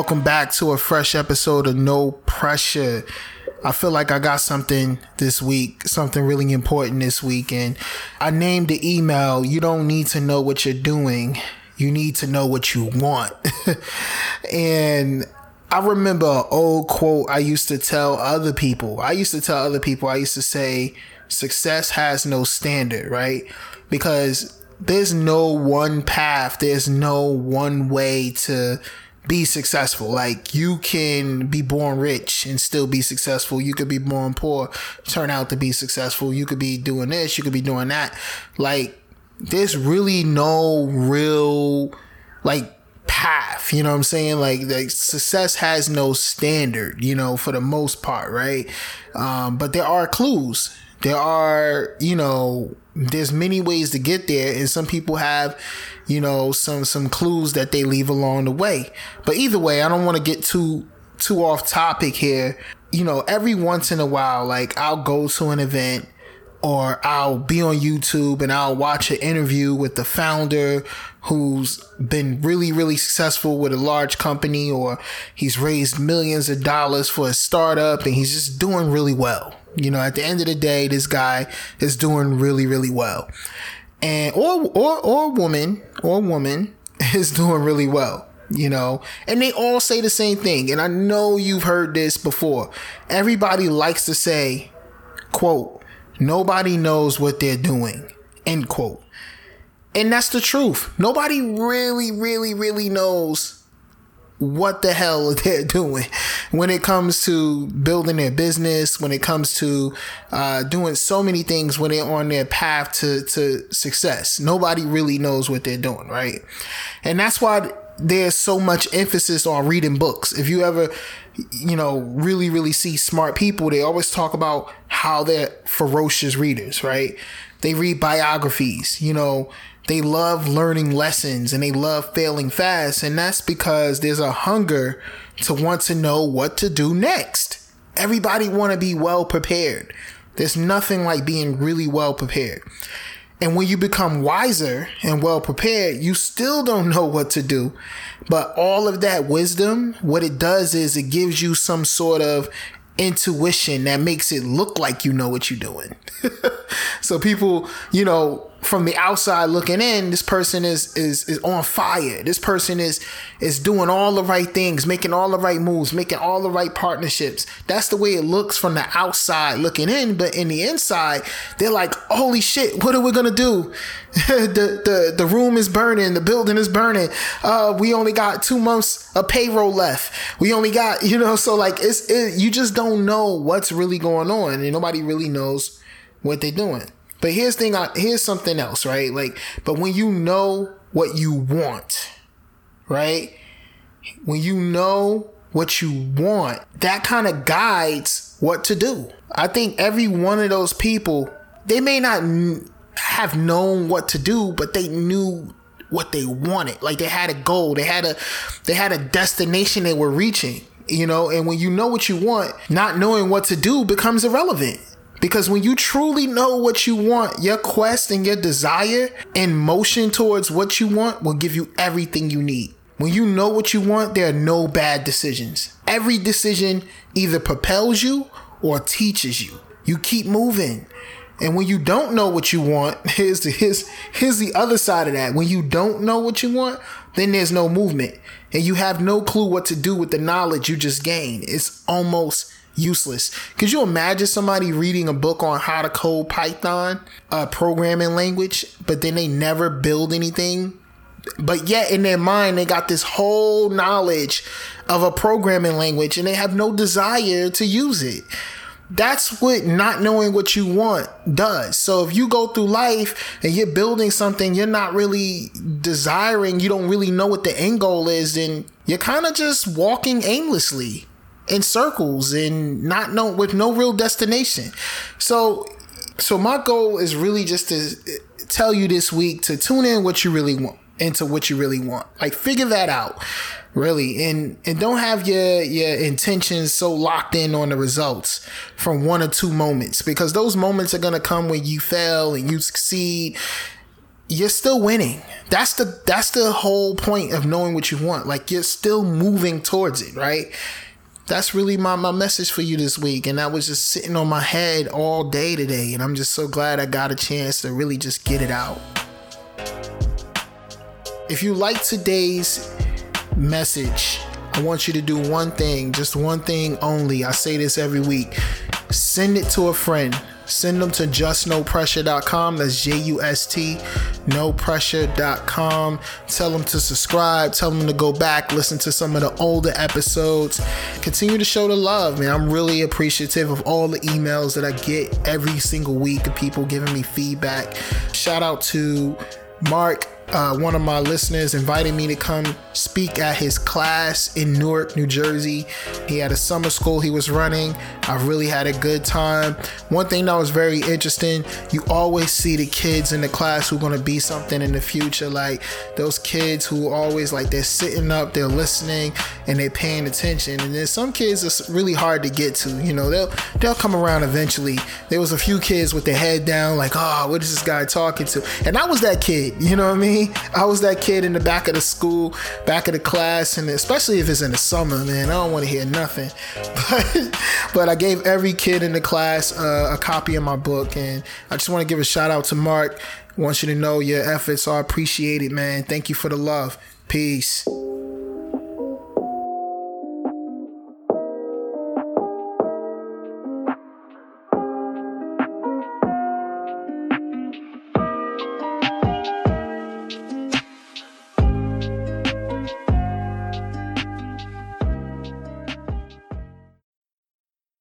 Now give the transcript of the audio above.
welcome back to a fresh episode of No Pressure. I feel like I got something this week, something really important this week, and I named the email You Don't Need to Know What You're Doing, You Need to Know What You Want. and I remember an old quote I used to tell other people. I used to tell other people, I used to say, success has no standard, right? Because there's no one path, there's no one way to be successful. Like you can be born rich and still be successful. You could be born poor, turn out to be successful. You could be doing this, you could be doing that. Like there's really no real like path, you know what I'm saying? Like like success has no standard, you know, for the most part, right? Um, but there are clues. There are, you know, there's many ways to get there and some people have you know some some clues that they leave along the way but either way i don't want to get too too off topic here you know every once in a while like i'll go to an event or I'll be on YouTube and I'll watch an interview with the founder who's been really, really successful with a large company or he's raised millions of dollars for a startup and he's just doing really well. You know, at the end of the day, this guy is doing really, really well. And or or or woman or woman is doing really well you know? And they all say the same thing. And i know you've heard this before. Everybody likes to say quote nobody knows what they're doing end quote. And that's the truth. Nobody really really really knows what the hell they're doing when it comes to building their business, when it comes to uh, doing so many things when they're on their path to, to success. Nobody really knows what they're doing, right? And that's why there's so much emphasis on reading books. If you ever, you know, really, really see smart people, they always talk about how they're ferocious readers, right? They read biographies, you know, they love learning lessons and they love failing fast. And that's because there's a hunger to want to know what to do next. Everybody want to be well prepared. There's nothing like being really well prepared. And when you become wiser and well prepared, you still don't know what to do. But all of that wisdom, what it does is it gives you some sort of intuition that makes it look like you know what you're doing. so people, you know, from the outside looking in, this person is is is on fire. This person is is doing all the right things, making all the right moves, making all the right partnerships. That's the way it looks from the outside looking in, but in the inside, they're like, "Holy shit, what are we gonna do? the the the room is burning, the building is burning. Uh, we only got two months of payroll left. We only got you know, so like it's it, you just don't know what's really going on, and nobody really knows what they're doing. But here's thing. Here's something else, right? Like, but when you know what you want, right? When you know what you want, that kind of guides what to do. I think every one of those people, they may not have known what to do, but they knew what they wanted. Like they had a goal, they had a they had a destination they were reaching, you know, and when you know what you want, not knowing what to do becomes irrelevant. Because when you truly know what you want, your quest and your desire and motion towards what you want will give you everything you need. When you know what you want, there are no bad decisions. Every decision either propels you or teaches you. You keep moving. And when you don't know what you want, here's the here's, here's the other side of that. When you don't know what you want, then there's no movement. And you have no clue what to do with the knowledge you just gained. It's almost useless. Could you imagine somebody reading a book on how to code Python, a programming language, but then they never build anything? But yet in their mind, they got this whole knowledge of a programming language and they have no desire to use it. That's what not knowing what you want does. So if you go through life and you're building something you're not really desiring, you don't really know what the end goal is, then you're kind of just walking aimlessly in circles and not know with no real destination. So so my goal is really just to tell you this week to tune in what you really want into what you really want. Like figure that out. Really. And and don't have your your intentions so locked in on the results from one or two moments because those moments are going to come when you fail and you succeed you're still winning. That's the that's the whole point of knowing what you want. Like you're still moving towards it, right? That's really my, my message for you this week. And that was just sitting on my head all day today. And I'm just so glad I got a chance to really just get it out. If you like today's message, I want you to do one thing, just one thing only. I say this every week. Send it to a friend. Send them to justnopressure.com. That's J U S T, nopressure.com. Tell them to subscribe. Tell them to go back, listen to some of the older episodes. Continue to show the love, man. I'm really appreciative of all the emails that I get every single week of people giving me feedback. Shout out to Mark uh, one of my listeners invited me to come speak at his class in Newark, New Jersey. He had a summer school he was running. I really had a good time. One thing that was very interesting, you always see the kids in the class who are going to be something in the future. Like those kids who always like they're sitting up, they're listening, and they're paying attention. And then some kids it's really hard to get to. You know, they'll they'll come around eventually. There was a few kids with their head down, like, oh, what is this guy talking to? And I was that kid. You know what I mean? I was that kid in the back of the school, back of the class, and especially if it's in the summer, man, I don't want to hear nothing. But but I gave every kid in the class uh, a copy of my book, and I just want to give a shout out to Mark. I want you to know your efforts are appreciated, man. Thank you for the love. Peace.